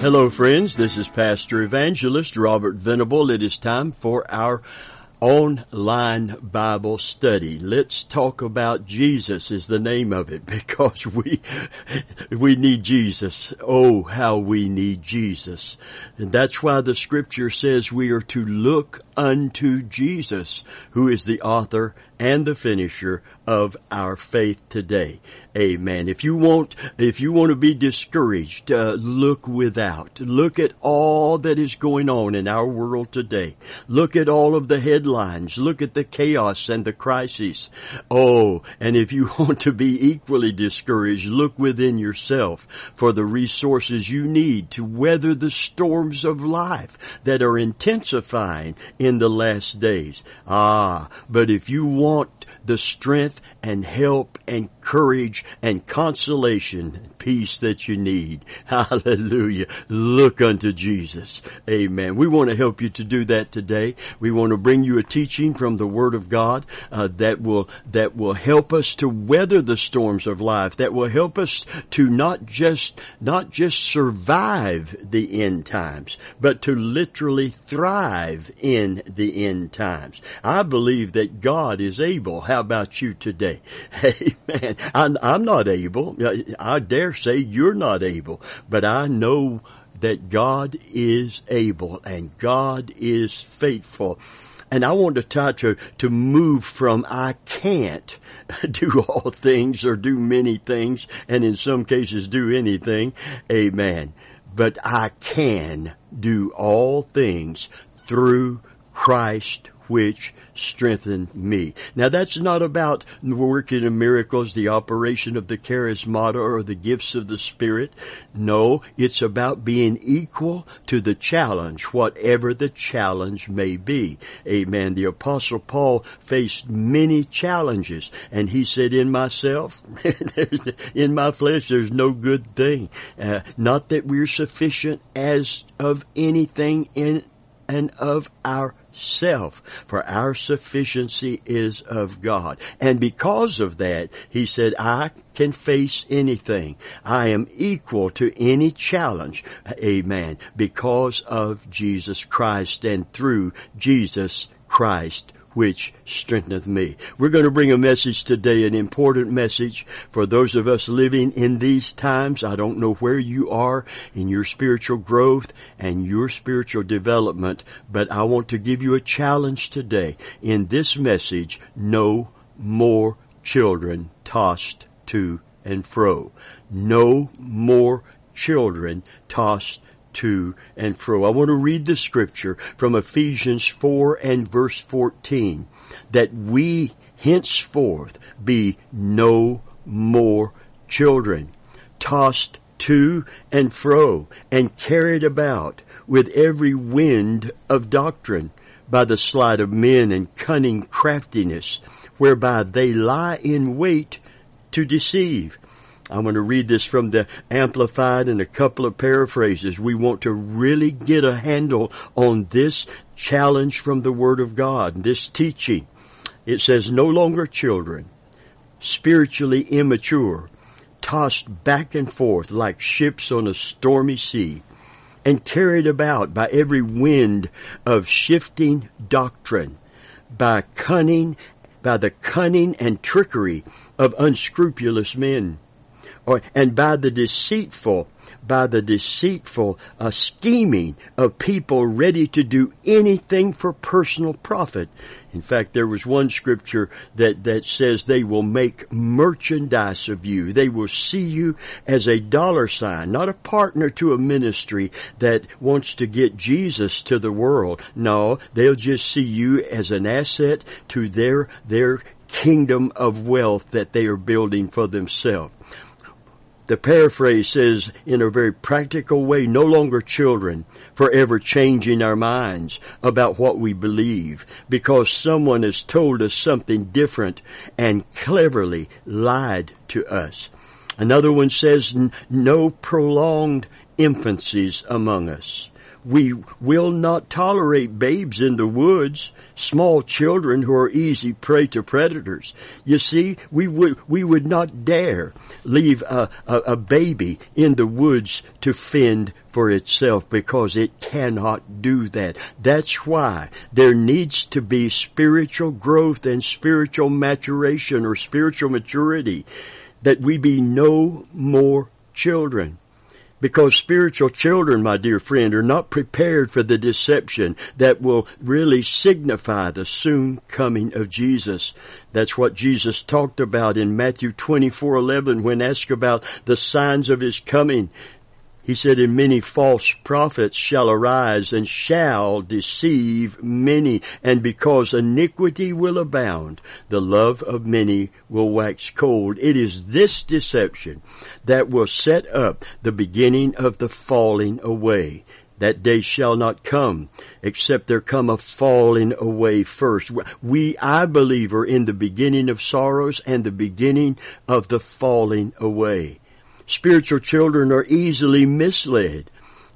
Hello friends, this is Pastor Evangelist Robert Venable. It is time for our online Bible study. Let's talk about Jesus is the name of it because we, we need Jesus. Oh, how we need Jesus. And that's why the scripture says we are to look unto Jesus, who is the author and the finisher of our faith today. Amen. If you want, if you want to be discouraged, uh, look without. Look at all that is going on in our world today. Look at all of the headlines. Look at the chaos and the crises. Oh, and if you want to be equally discouraged, look within yourself for the resources you need to weather the storms of life that are intensifying in the last days. Ah, but if you want the strength and help and courage and consolation and peace that you need. Hallelujah. Look unto Jesus. Amen. We want to help you to do that today. We want to bring you a teaching from the Word of God uh, that will that will help us to weather the storms of life. That will help us to not just not just survive the end times, but to literally thrive in the end times. I believe that God is able. How about you today? Amen. I'm, I'm not able. I dare say you're not able, but I know that God is able and God is faithful. And I want to try to, to move from I can't do all things or do many things and in some cases do anything. Amen. But I can do all things through Christ which strengthen me. Now that's not about working of miracles, the operation of the charismata or the gifts of the Spirit. No, it's about being equal to the challenge, whatever the challenge may be. Amen. The apostle Paul faced many challenges and he said, in myself, in my flesh, there's no good thing. Uh, not that we're sufficient as of anything in and of our self, for our sufficiency is of God. And because of that, he said, I can face anything. I am equal to any challenge. Amen. Because of Jesus Christ and through Jesus Christ which strengtheneth me. We're going to bring a message today, an important message for those of us living in these times. I don't know where you are in your spiritual growth and your spiritual development, but I want to give you a challenge today. In this message, no more children tossed to and fro. No more children tossed to and fro. I want to read the scripture from Ephesians 4 and verse 14 that we henceforth be no more children tossed to and fro and carried about with every wind of doctrine by the sleight of men and cunning craftiness whereby they lie in wait to deceive. I'm going to read this from the Amplified and a couple of paraphrases. We want to really get a handle on this challenge from the Word of God, this teaching. It says, no longer children, spiritually immature, tossed back and forth like ships on a stormy sea, and carried about by every wind of shifting doctrine, by cunning, by the cunning and trickery of unscrupulous men or, and by the deceitful, by the deceitful uh, scheming of people ready to do anything for personal profit. In fact, there was one scripture that, that says they will make merchandise of you. They will see you as a dollar sign, not a partner to a ministry that wants to get Jesus to the world. No, they'll just see you as an asset to their, their kingdom of wealth that they are building for themselves. The paraphrase says in a very practical way, no longer children, forever changing our minds about what we believe because someone has told us something different and cleverly lied to us. Another one says no prolonged infancies among us We will not tolerate babes in the woods, small children who are easy prey to predators. You see, we would, we would not dare leave a, a, a baby in the woods to fend for itself because it cannot do that. That's why there needs to be spiritual growth and spiritual maturation or spiritual maturity that we be no more children. Because spiritual children, my dear friend, are not prepared for the deception that will really signify the soon coming of Jesus. That's what Jesus talked about in Matthew 24:11 when asked about the signs of his coming. He said, and many false prophets shall arise and shall deceive many. And because iniquity will abound, the love of many will wax cold. It is this deception that will set up the beginning of the falling away. That day shall not come except there come a falling away first. We, I believe, are in the beginning of sorrows and the beginning of the falling away. Spiritual children are easily misled.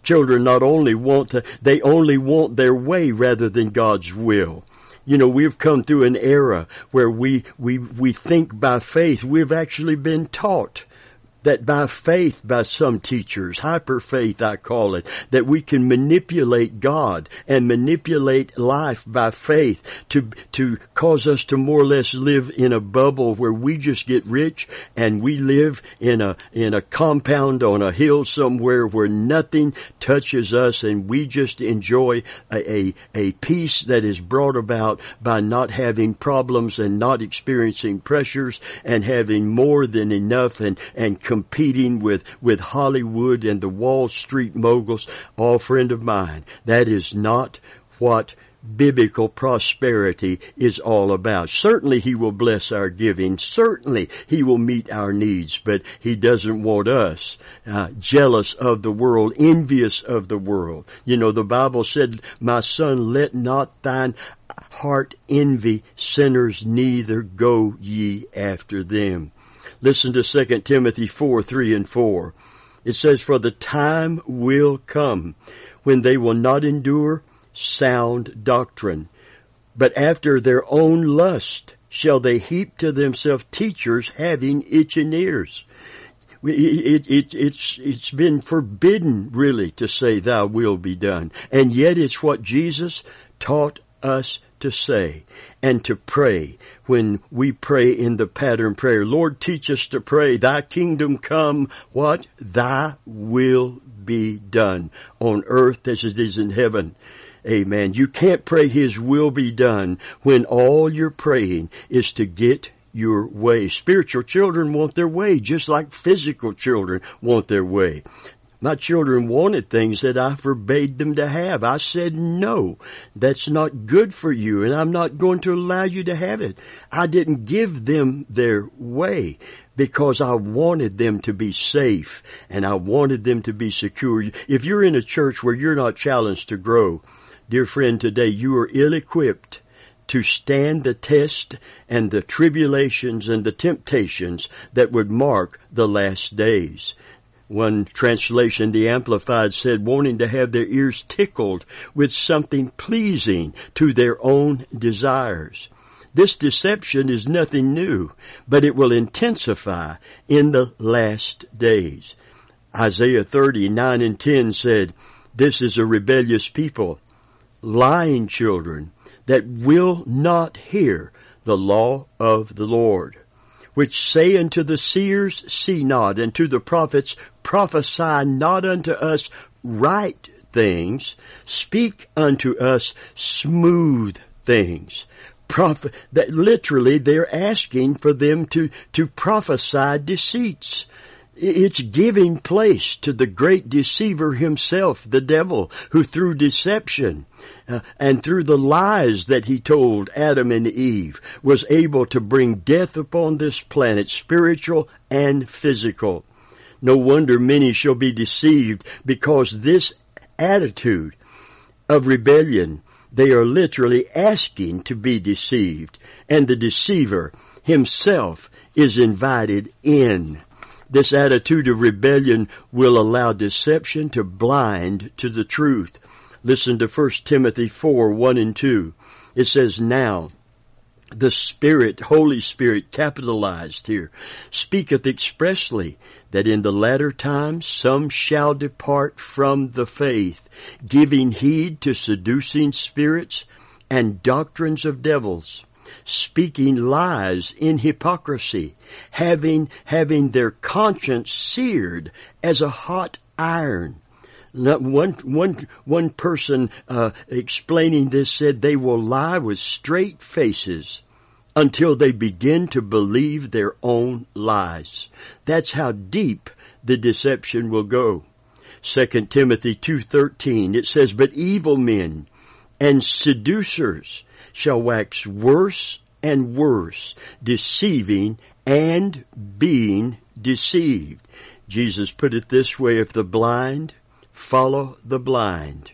Children not only want to, they only want their way rather than God's will. You know, we've come through an era where we, we, we think by faith. We've actually been taught that by faith, by some teachers, hyper faith I call it, that we can manipulate God and manipulate life by faith to, to cause us to more or less live in a bubble where we just get rich and we live in a, in a compound on a hill somewhere where nothing touches us and we just enjoy a, a, a peace that is brought about by not having problems and not experiencing pressures and having more than enough and, and competing with, with Hollywood and the Wall Street moguls, all friend of mine. That is not what biblical prosperity is all about. Certainly he will bless our giving. Certainly he will meet our needs, but he doesn't want us uh, jealous of the world, envious of the world. You know, the Bible said, my son, let not thine heart envy sinners, neither go ye after them. Listen to 2 Timothy 4, 3 and 4. It says, For the time will come when they will not endure sound doctrine, but after their own lust shall they heap to themselves teachers having itching ears. It, it, it's, it's been forbidden really to say thy will be done. And yet it's what Jesus taught us to say and to pray when we pray in the pattern prayer. Lord, teach us to pray, thy kingdom come, what? Thy will be done on earth as it is in heaven. Amen. You can't pray His will be done when all you're praying is to get your way. Spiritual children want their way just like physical children want their way. My children wanted things that I forbade them to have. I said, no, that's not good for you and I'm not going to allow you to have it. I didn't give them their way because I wanted them to be safe and I wanted them to be secure. If you're in a church where you're not challenged to grow, dear friend, today you are ill equipped to stand the test and the tribulations and the temptations that would mark the last days. One translation, the Amplified said, wanting to have their ears tickled with something pleasing to their own desires. This deception is nothing new, but it will intensify in the last days. Isaiah 30, 9 and 10 said, This is a rebellious people, lying children, that will not hear the law of the Lord which say unto the seers, see not, and to the prophets, prophesy not unto us right things, speak unto us smooth things. That literally they're asking for them to, to prophesy deceits. It's giving place to the great deceiver himself, the devil, who through deception uh, and through the lies that he told Adam and Eve was able to bring death upon this planet, spiritual and physical. No wonder many shall be deceived because this attitude of rebellion, they are literally asking to be deceived and the deceiver himself is invited in. This attitude of rebellion will allow deception to blind to the truth. Listen to 1 Timothy 4, 1 and 2. It says, Now, the Spirit, Holy Spirit, capitalized here, speaketh expressly that in the latter times some shall depart from the faith, giving heed to seducing spirits and doctrines of devils, speaking lies in hypocrisy, having, having their conscience seared as a hot iron. One, one, one person uh, explaining this said they will lie with straight faces until they begin to believe their own lies. That's how deep the deception will go. 2 Timothy 2.13, it says, But evil men and seducers shall wax worse and worse, deceiving and being deceived. Jesus put it this way, if the blind follow the blind,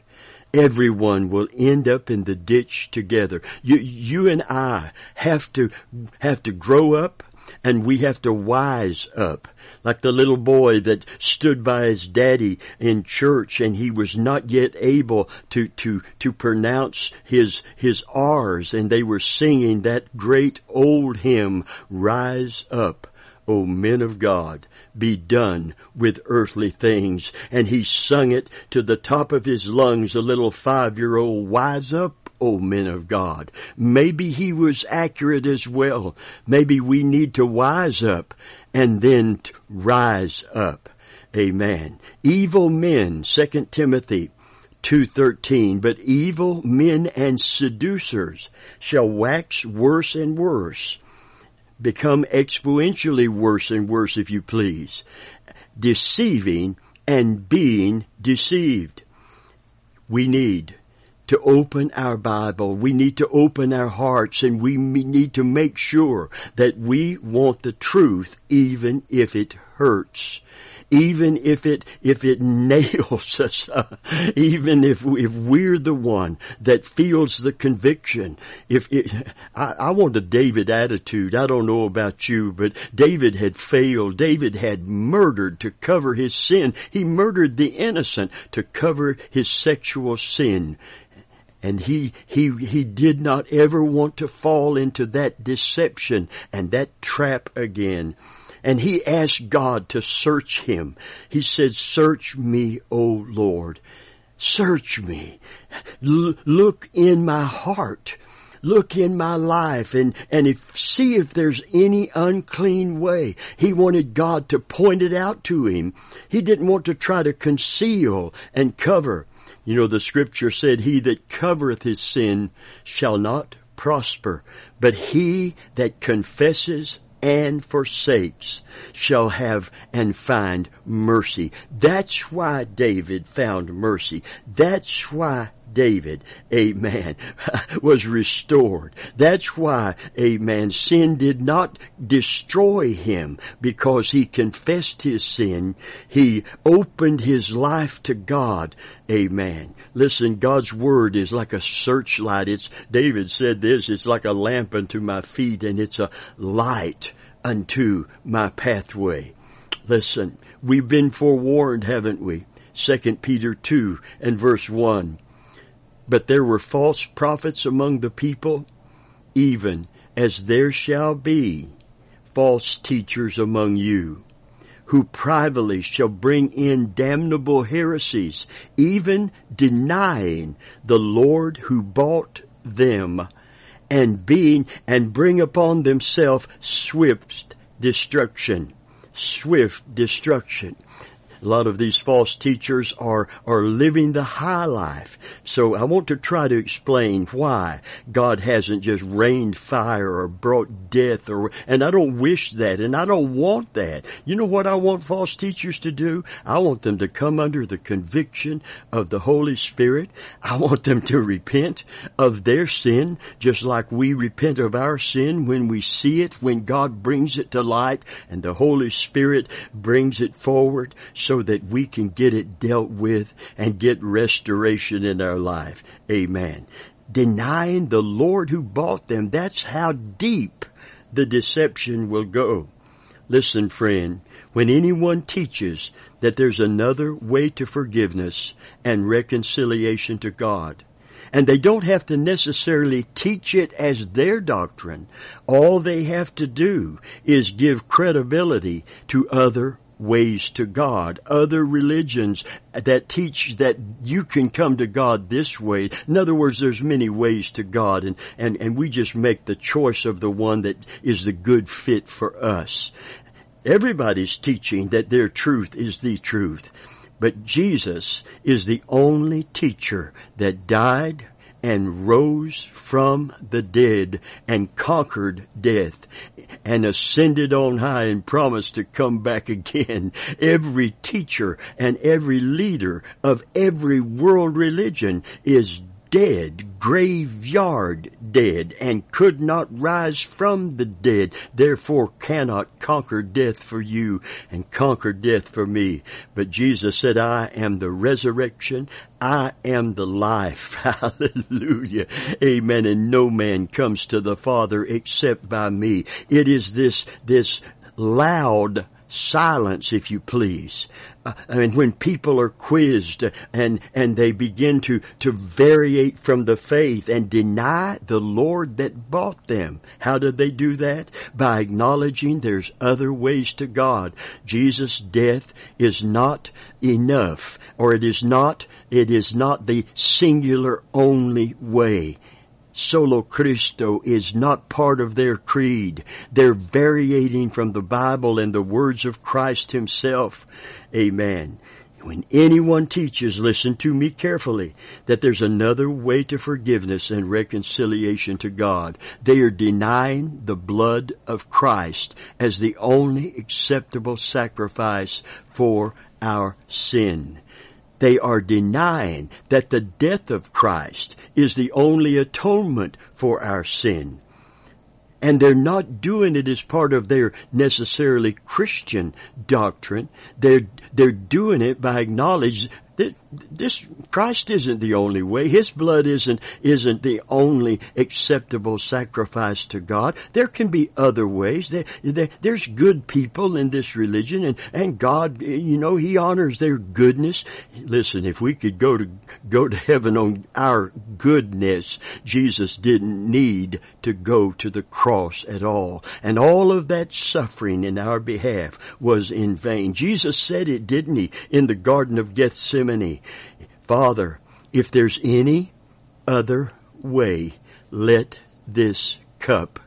everyone will end up in the ditch together. You, you and I have to, have to grow up and we have to wise up. Like the little boy that stood by his daddy in church and he was not yet able to, to, to pronounce his, his R's and they were singing that great old hymn, Rise Up, O Men of God be done with earthly things. And he sung it to the top of his lungs, a little five-year-old, wise up, O men of God. Maybe he was accurate as well. Maybe we need to wise up and then rise up. Amen. Evil men, 2 Timothy 2.13, but evil men and seducers shall wax worse and worse become exponentially worse and worse, if you please, deceiving and being deceived. We need to open our Bible. We need to open our hearts and we need to make sure that we want the truth even if it hurts even if it if it nails us, uh, even if if we're the one that feels the conviction. If it, I, I want a David attitude. I don't know about you, but David had failed. David had murdered to cover his sin. He murdered the innocent to cover his sexual sin. And he, he, he did not ever want to fall into that deception and that trap again and he asked God to search him. He said, search me, O Lord. Search me. L- look in my heart. Look in my life and, and if, see if there's any unclean way. He wanted God to point it out to him. He didn't want to try to conceal and cover. You know, the scripture said, he that covereth his sin shall not prosper, but he that confesses and forsakes shall have and find mercy. That's why David found mercy. That's why David, amen, was restored. That's why, amen, sin did not destroy him because he confessed his sin. He opened his life to God. Amen. Listen, God's word is like a searchlight. It's, David said this, it's like a lamp unto my feet and it's a light unto my pathway. Listen, we've been forewarned, haven't we? 2 Peter 2 and verse 1. But there were false prophets among the people, even as there shall be false teachers among you, who privately shall bring in damnable heresies, even denying the Lord who bought them, and being, and bring upon themselves swift destruction. Swift destruction. A lot of these false teachers are, are living the high life. So I want to try to explain why God hasn't just rained fire or brought death or, and I don't wish that and I don't want that. You know what I want false teachers to do? I want them to come under the conviction of the Holy Spirit. I want them to repent of their sin just like we repent of our sin when we see it, when God brings it to light and the Holy Spirit brings it forward. So so that we can get it dealt with and get restoration in our life. Amen. Denying the Lord who bought them, that's how deep the deception will go. Listen, friend, when anyone teaches that there's another way to forgiveness and reconciliation to God. And they don't have to necessarily teach it as their doctrine. All they have to do is give credibility to other ways to God, other religions that teach that you can come to God this way. In other words, there's many ways to God and, and, and we just make the choice of the one that is the good fit for us. Everybody's teaching that their truth is the truth. But Jesus is the only teacher that died, and rose from the dead and conquered death and ascended on high and promised to come back again. Every teacher and every leader of every world religion is dead, graveyard dead, and could not rise from the dead, therefore cannot conquer death for you and conquer death for me. But Jesus said, I am the resurrection, I am the life. Hallelujah. Amen. And no man comes to the Father except by me. It is this, this loud silence, if you please. Uh, I mean, when people are quizzed and, and they begin to, to variate from the faith and deny the Lord that bought them. How did they do that? By acknowledging there's other ways to God. Jesus' death is not enough, or it is not, it is not the singular only way. Solo Christo is not part of their creed. They're variating from the Bible and the words of Christ himself. Amen. When anyone teaches, listen to me carefully, that there's another way to forgiveness and reconciliation to God. They are denying the blood of Christ as the only acceptable sacrifice for our sin. They are denying that the death of Christ is the only atonement for our sin. And they're not doing it as part of their necessarily Christian doctrine. They're, they're doing it by acknowledging this Christ isn't the only way. His blood isn't isn't the only acceptable sacrifice to God. There can be other ways. There, there, there's good people in this religion, and and God, you know, He honors their goodness. Listen, if we could go to go to heaven on our goodness, Jesus didn't need to go to the cross at all, and all of that suffering in our behalf was in vain. Jesus said it, didn't He, in the Garden of Gethsemane? Father, if there's any other way, let this cup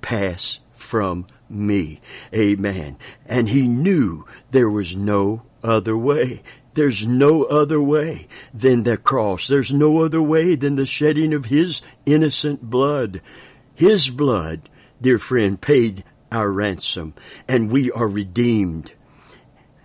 pass from me. Amen. And he knew there was no other way. There's no other way than the cross. There's no other way than the shedding of his innocent blood. His blood, dear friend, paid our ransom and we are redeemed.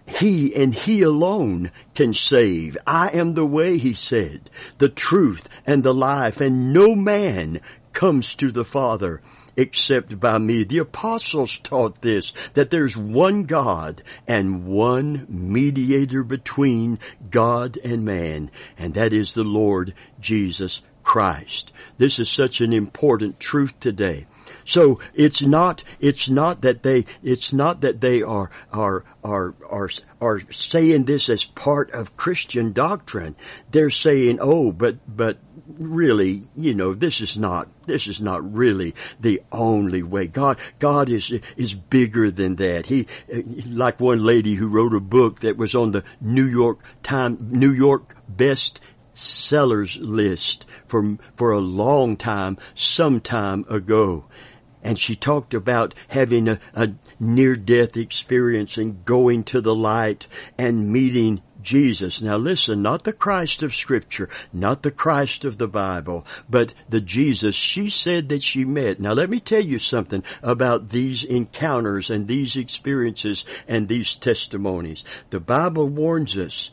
He and He alone can save. I am the way, He said, the truth and the life, and no man comes to the Father except by me. The apostles taught this, that there's one God and one mediator between God and man, and that is the Lord Jesus Christ. This is such an important truth today. So it's not, it's not that they, it's not that they are, are, are, are, are saying this as part of Christian doctrine. They're saying, oh, but, but really, you know, this is not, this is not really the only way. God, God is, is bigger than that. He, like one lady who wrote a book that was on the New York Time, New York best sellers list for, for a long time, some time ago and she talked about having a, a near death experience and going to the light and meeting Jesus. Now listen, not the Christ of scripture, not the Christ of the Bible, but the Jesus she said that she met. Now let me tell you something about these encounters and these experiences and these testimonies. The Bible warns us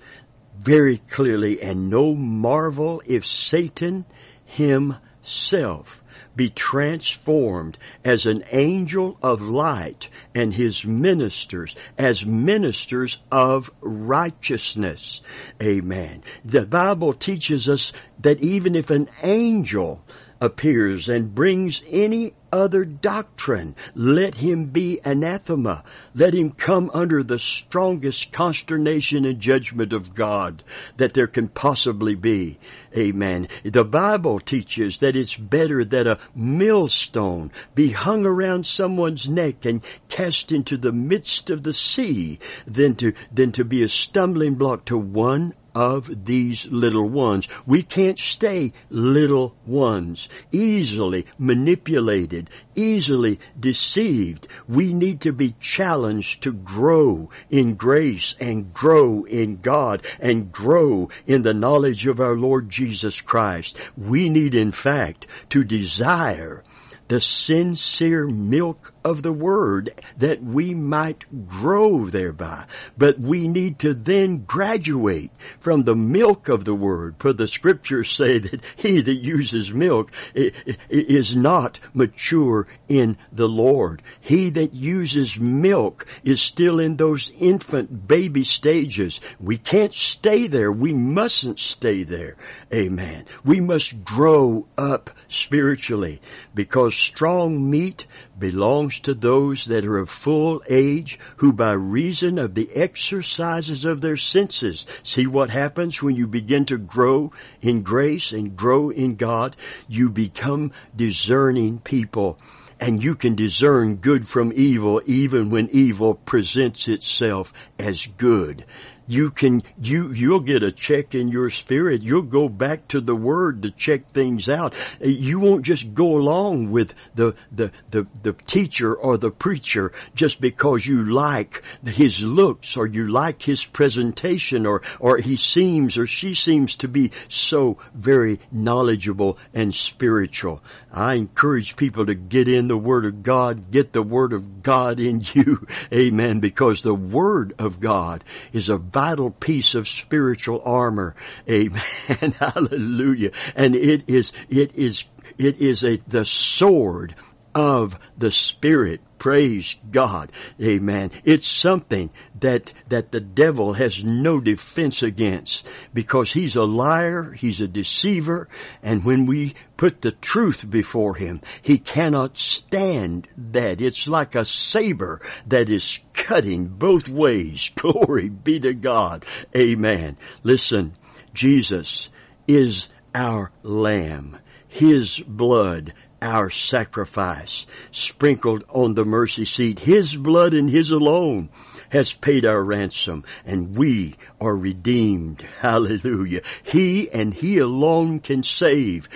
very clearly and no marvel if Satan himself be transformed as an angel of light and his ministers as ministers of righteousness. Amen. The Bible teaches us that even if an angel appears and brings any other doctrine, let him be anathema. Let him come under the strongest consternation and judgment of God that there can possibly be. Amen. The Bible teaches that it's better that a millstone be hung around someone's neck and cast into the midst of the sea than to, than to be a stumbling block to one of these little ones. We can't stay little ones, easily manipulated, easily deceived. We need to be challenged to grow in grace and grow in God and grow in the knowledge of our Lord Jesus Christ. We need in fact to desire the sincere milk of the word that we might grow thereby. But we need to then graduate from the milk of the word. For the scriptures say that he that uses milk is not mature in the Lord. He that uses milk is still in those infant baby stages. We can't stay there. We mustn't stay there. Amen. We must grow up spiritually because strong meat belongs to those that are of full age who by reason of the exercises of their senses see what happens when you begin to grow in grace and grow in God. You become discerning people and you can discern good from evil even when evil presents itself as good you can you you'll get a check in your spirit. You'll go back to the word to check things out. You won't just go along with the the the, the teacher or the preacher just because you like his looks or you like his presentation or or he seems or she seems to be so very knowledgeable and spiritual. I encourage people to get in the word of god get the word of god in you. Amen. Because the word of god is a vital piece of spiritual armor. Amen. Hallelujah. And it is, it is, it is a, the sword of the Spirit. Praise God. Amen. It's something that, that the devil has no defense against because he's a liar, he's a deceiver, and when we put the truth before him, he cannot stand that. It's like a saber that is cutting both ways. Glory be to God. Amen. Listen, Jesus is our lamb. His blood our sacrifice sprinkled on the mercy seat. His blood and His alone has paid our ransom and we are redeemed. Hallelujah. He and He alone can save.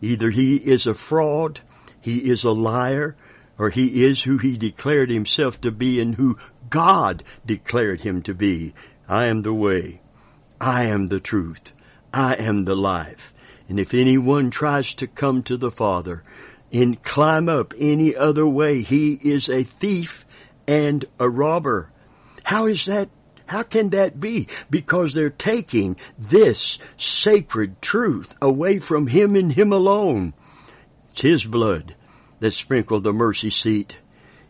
Either He is a fraud, He is a liar, or He is who He declared Himself to be and who God declared Him to be. I am the way. I am the truth. I am the life. And if anyone tries to come to the Father and climb up any other way, he is a thief and a robber. How is that? How can that be? Because they're taking this sacred truth away from him and him alone. It's his blood that sprinkled the mercy seat.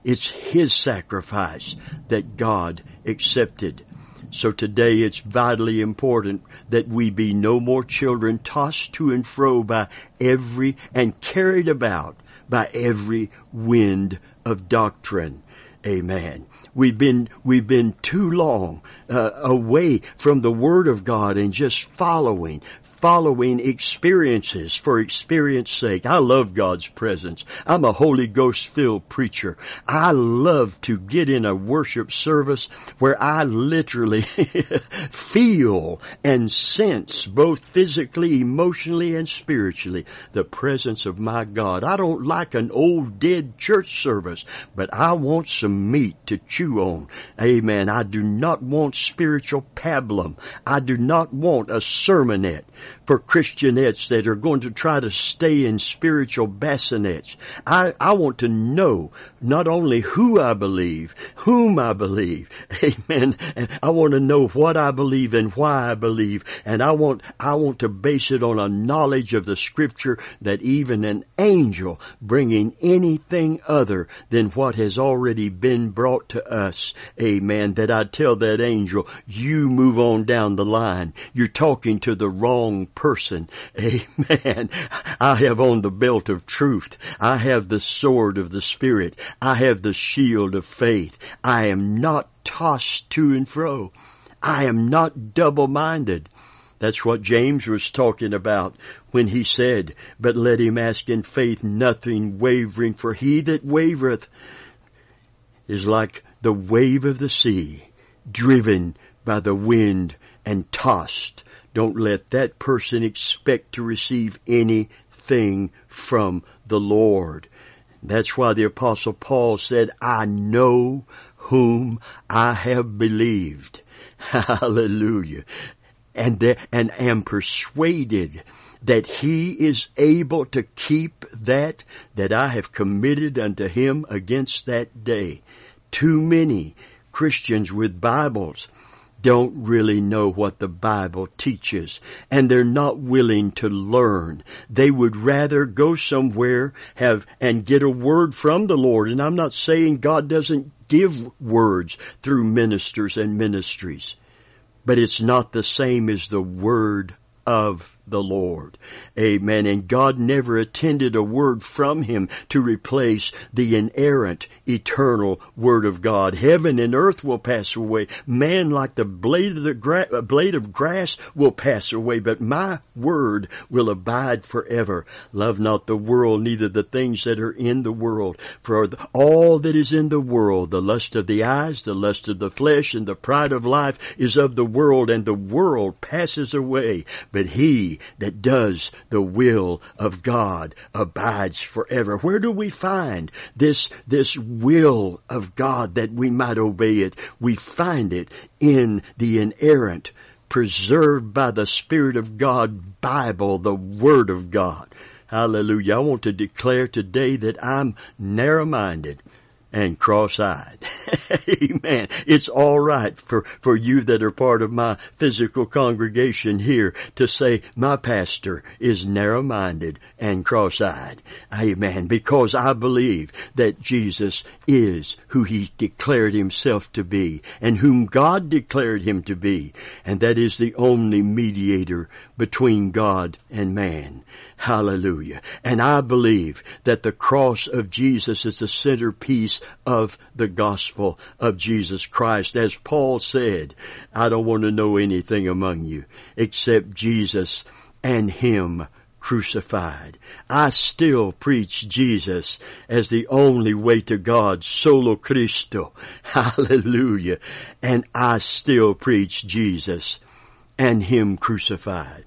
It's his sacrifice that God accepted. So today it's vitally important that we be no more children tossed to and fro by every and carried about by every wind of doctrine. Amen. We've been, we've been too long uh, away from the Word of God and just following, following experiences for experience sake. I love God's presence. I'm a Holy Ghost filled preacher. I love to get in a worship service where I literally feel and sense both physically, emotionally, and spiritually the presence of my God. I don't like an old dead church service, but I want some meat to chew on. Amen. I do not want spiritual pablum. I do not want a sermonette for Christianettes that are going to try to stay in spiritual bassinets. I, I want to know not only who I believe, whom I believe. Amen. And I want to know what I believe and why I believe. And I want, I want to base it on a knowledge of the scripture that even an angel bringing anything other than what has already been brought to us. Amen. That I tell that angel, you move on down the line. You're talking to the wrong person. Amen. I have on the belt of truth. I have the sword of the Spirit. I have the shield of faith. I am not tossed to and fro. I am not double-minded. That's what James was talking about when he said, but let him ask in faith nothing wavering, for he that wavereth is like the wave of the sea, driven by the wind and tossed. Don't let that person expect to receive anything from the Lord. That's why the apostle Paul said, I know whom I have believed. Hallelujah and, and am persuaded that he is able to keep that that I have committed unto him against that day. Too many Christians with Bibles don't really know what the Bible teaches and they're not willing to learn. They would rather go somewhere have and get a word from the Lord. And I'm not saying God doesn't give words through ministers and ministries but it's not the same as the Word of the Lord. Amen. And God never intended a word from Him to replace the inerrant, eternal Word of God. Heaven and earth will pass away. Man, like the blade of the gra- uh, blade of grass, will pass away, but my Word will abide forever. Love not the world, neither the things that are in the world. For all that is in the world, the lust of the eyes, the lust of the flesh, and the pride of life is of the world, and the world passes away. But He that does the will of God abides forever. Where do we find this, this will of God that we might obey it? We find it in the inerrant, preserved by the Spirit of God Bible, the Word of God. Hallelujah. I want to declare today that I'm narrow-minded and cross-eyed. Amen. It's all right for, for you that are part of my physical congregation here to say my pastor is narrow-minded and cross-eyed. Amen. Because I believe that Jesus is who he declared himself to be and whom God declared him to be. And that is the only mediator between God and man. Hallelujah. And I believe that the cross of Jesus is the centerpiece of the gospel of Jesus Christ. As Paul said, I don't want to know anything among you except Jesus and Him crucified. I still preach Jesus as the only way to God, solo Cristo. Hallelujah. And I still preach Jesus and Him crucified.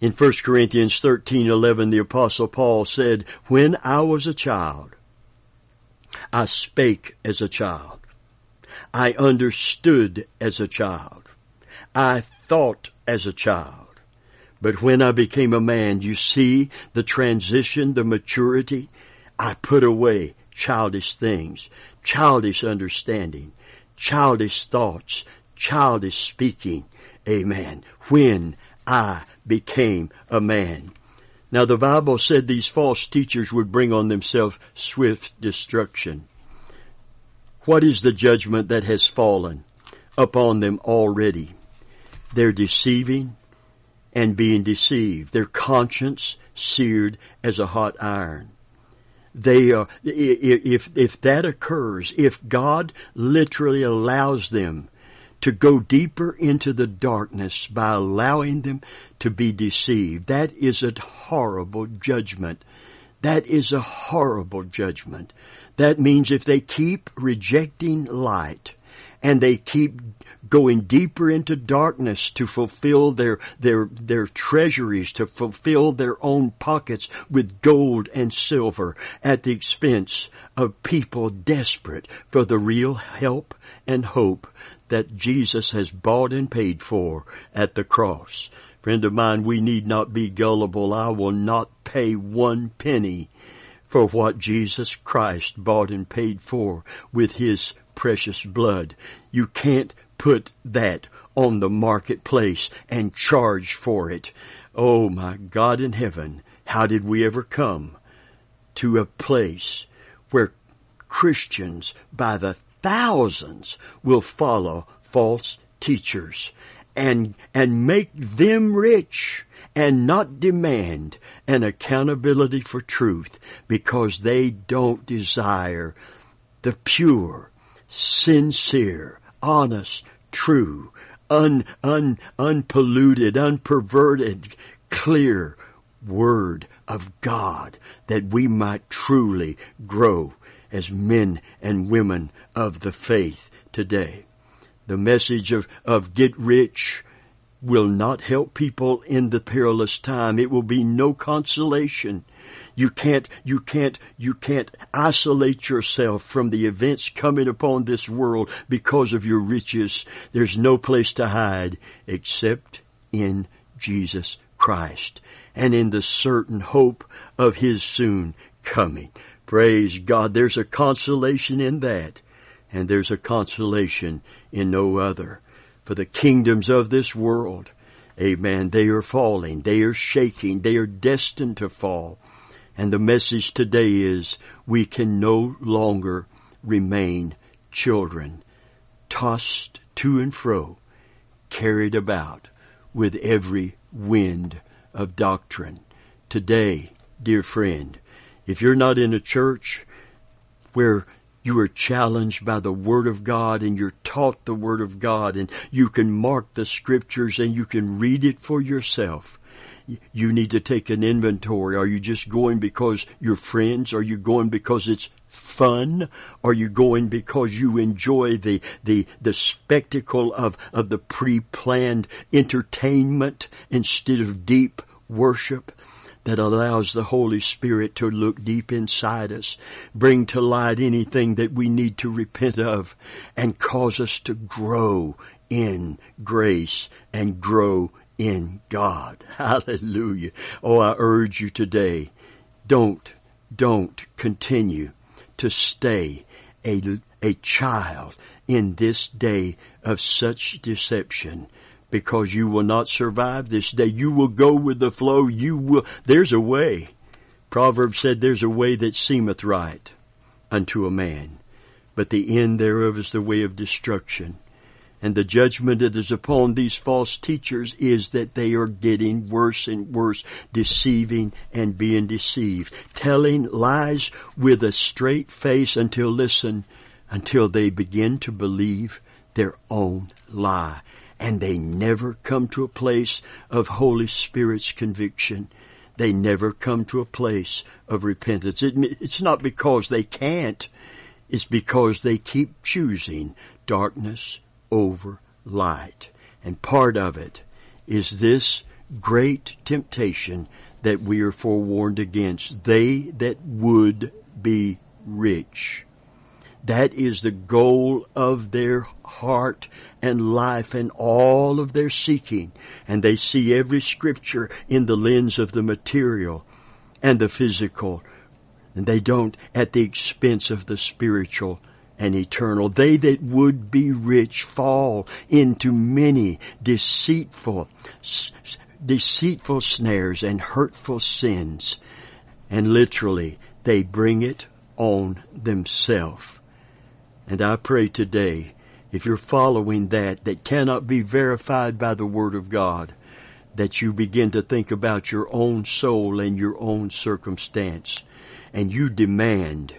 In 1 Corinthians 13:11 the apostle Paul said, "When I was a child, I spake as a child. I understood as a child. I thought as a child. But when I became a man, you see the transition, the maturity, I put away childish things, childish understanding, childish thoughts, childish speaking. Amen. When I became a man. Now the Bible said these false teachers would bring on themselves swift destruction. What is the judgment that has fallen upon them already? They're deceiving and being deceived. Their conscience seared as a hot iron. They are, if, if that occurs, if God literally allows them to go deeper into the darkness by allowing them to be deceived. That is a horrible judgment. That is a horrible judgment. That means if they keep rejecting light and they keep going deeper into darkness to fulfill their, their, their treasuries, to fulfill their own pockets with gold and silver at the expense of people desperate for the real help and hope that Jesus has bought and paid for at the cross. Friend of mine, we need not be gullible. I will not pay one penny for what Jesus Christ bought and paid for with His precious blood. You can't put that on the marketplace and charge for it. Oh my God in heaven, how did we ever come to a place where Christians by the thousands will follow false teachers and, and make them rich and not demand an accountability for truth because they don't desire the pure, sincere, honest, true, un, un, unpolluted, unperverted, clear Word of God that we might truly grow as men and women of the faith today. The message of, of get rich will not help people in the perilous time. It will be no consolation. You can't, you can't, you can't isolate yourself from the events coming upon this world because of your riches. There's no place to hide except in Jesus Christ and in the certain hope of His soon coming. Praise God. There's a consolation in that and there's a consolation in no other. For the kingdoms of this world, amen, they are falling, they are shaking, they are destined to fall. And the message today is we can no longer remain children, tossed to and fro, carried about with every wind of doctrine. Today, dear friend, if you're not in a church where you are challenged by the Word of God and you're taught the Word of God and you can mark the Scriptures and you can read it for yourself. You need to take an inventory. Are you just going because you're friends? Are you going because it's fun? Are you going because you enjoy the, the, the spectacle of, of the pre-planned entertainment instead of deep worship? That allows the Holy Spirit to look deep inside us, bring to light anything that we need to repent of, and cause us to grow in grace and grow in God. Hallelujah. Oh, I urge you today, don't, don't continue to stay a, a child in this day of such deception because you will not survive this day. You will go with the flow. You will, there's a way. Proverbs said there's a way that seemeth right unto a man, but the end thereof is the way of destruction. And the judgment that is upon these false teachers is that they are getting worse and worse, deceiving and being deceived, telling lies with a straight face until, listen, until they begin to believe their own lie and they never come to a place of Holy Spirit's conviction. They never come to a place of repentance. It, it's not because they can't. It's because they keep choosing darkness over light. And part of it is this great temptation that we are forewarned against. They that would be rich. That is the goal of their heart and life and all of their seeking. And they see every scripture in the lens of the material and the physical. And they don't at the expense of the spiritual and eternal. They that would be rich fall into many deceitful, deceitful snares and hurtful sins. And literally, they bring it on themselves. And I pray today if you're following that, that cannot be verified by the Word of God, that you begin to think about your own soul and your own circumstance, and you demand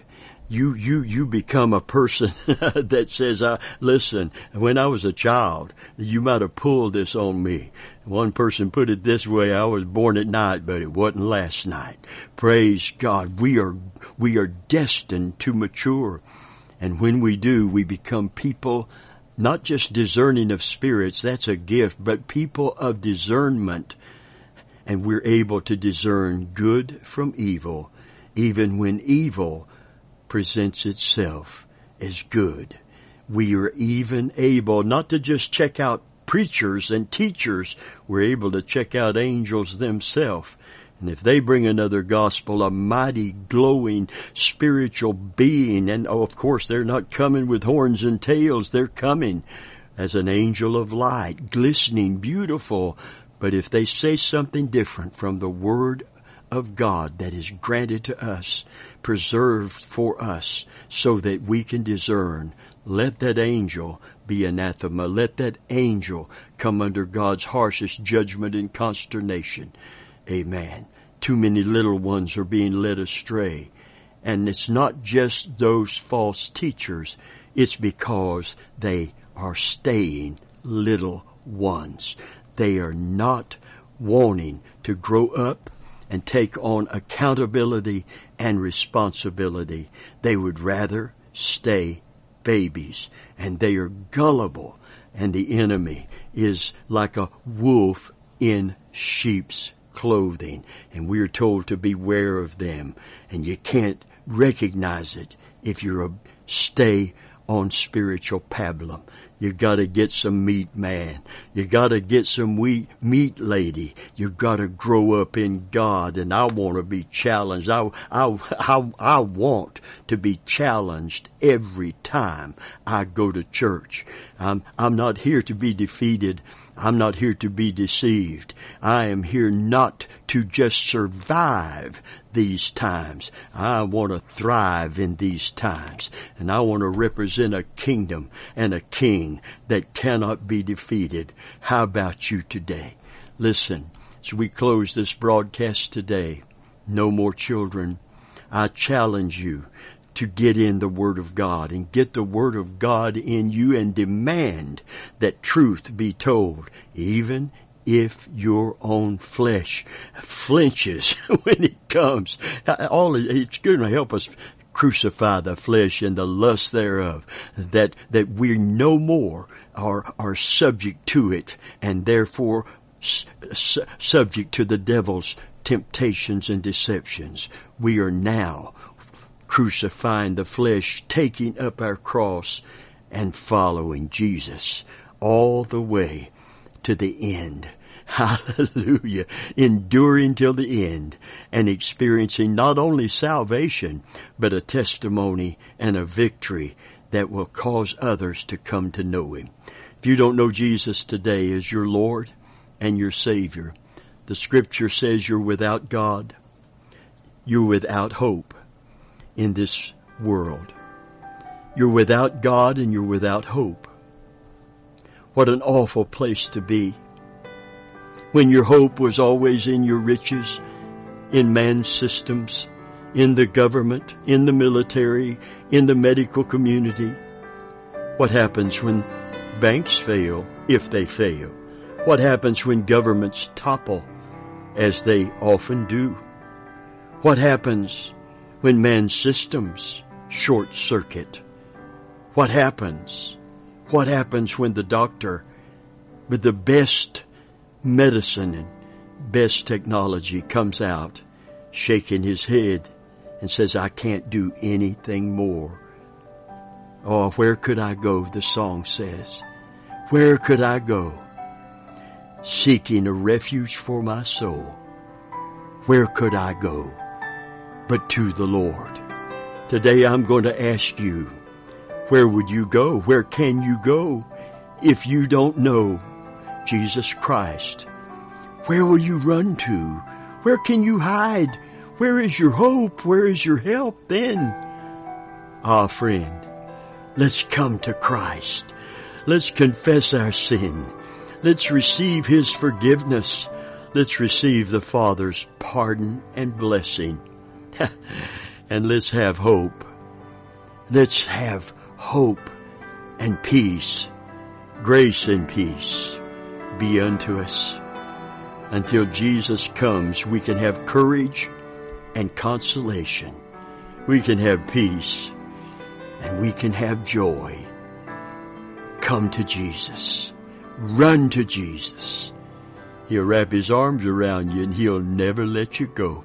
you you you become a person that says, uh, "Listen, when I was a child, you might have pulled this on me." One person put it this way: "I was born at night, but it wasn't last night." Praise God! We are we are destined to mature. And when we do, we become people not just discerning of spirits, that's a gift, but people of discernment. And we're able to discern good from evil, even when evil presents itself as good. We are even able not to just check out preachers and teachers, we're able to check out angels themselves and if they bring another gospel, a mighty, glowing, spiritual being, and oh, of course they're not coming with horns and tails, they're coming as an angel of light, glistening, beautiful. But if they say something different from the Word of God that is granted to us, preserved for us, so that we can discern, let that angel be anathema. Let that angel come under God's harshest judgment and consternation. Amen. Too many little ones are being led astray. And it's not just those false teachers. It's because they are staying little ones. They are not wanting to grow up and take on accountability and responsibility. They would rather stay babies and they are gullible and the enemy is like a wolf in sheep's clothing and we are told to beware of them and you can't recognize it if you're a stay on spiritual pablum. You gotta get some meat, man. You gotta get some wheat, meat, lady. You gotta grow up in God, and I want to be challenged. I, I, I, I want to be challenged every time I go to church. I'm, I'm not here to be defeated. I'm not here to be deceived. I am here not to just survive these times. I want to thrive in these times. And I want to represent a kingdom and a king that cannot be defeated. How about you today? Listen, as we close this broadcast today, no more children. I challenge you to get in the Word of God and get the Word of God in you and demand that truth be told, even if your own flesh flinches when it comes. All it's going to help us crucify the flesh and the lust thereof, that that we no more are are subject to it, and therefore su- subject to the devil's temptations and deceptions. We are now crucifying the flesh, taking up our cross, and following Jesus all the way to the end. Hallelujah. Enduring till the end and experiencing not only salvation, but a testimony and a victory that will cause others to come to know Him. If you don't know Jesus today as your Lord and your Savior, the scripture says you're without God. You're without hope in this world. You're without God and you're without hope. What an awful place to be. When your hope was always in your riches, in man's systems, in the government, in the military, in the medical community. What happens when banks fail, if they fail? What happens when governments topple, as they often do? What happens when man's systems short circuit? What happens what happens when the doctor with the best medicine and best technology comes out shaking his head and says, I can't do anything more. Oh, where could I go? The song says. Where could I go? Seeking a refuge for my soul. Where could I go? But to the Lord. Today I'm going to ask you, where would you go? Where can you go if you don't know Jesus Christ? Where will you run to? Where can you hide? Where is your hope? Where is your help then? Ah, friend, let's come to Christ. Let's confess our sin. Let's receive His forgiveness. Let's receive the Father's pardon and blessing. and let's have hope. Let's have hope and peace, grace and peace be unto us. Until Jesus comes, we can have courage and consolation. We can have peace and we can have joy. Come to Jesus. Run to Jesus. He'll wrap his arms around you and he'll never let you go.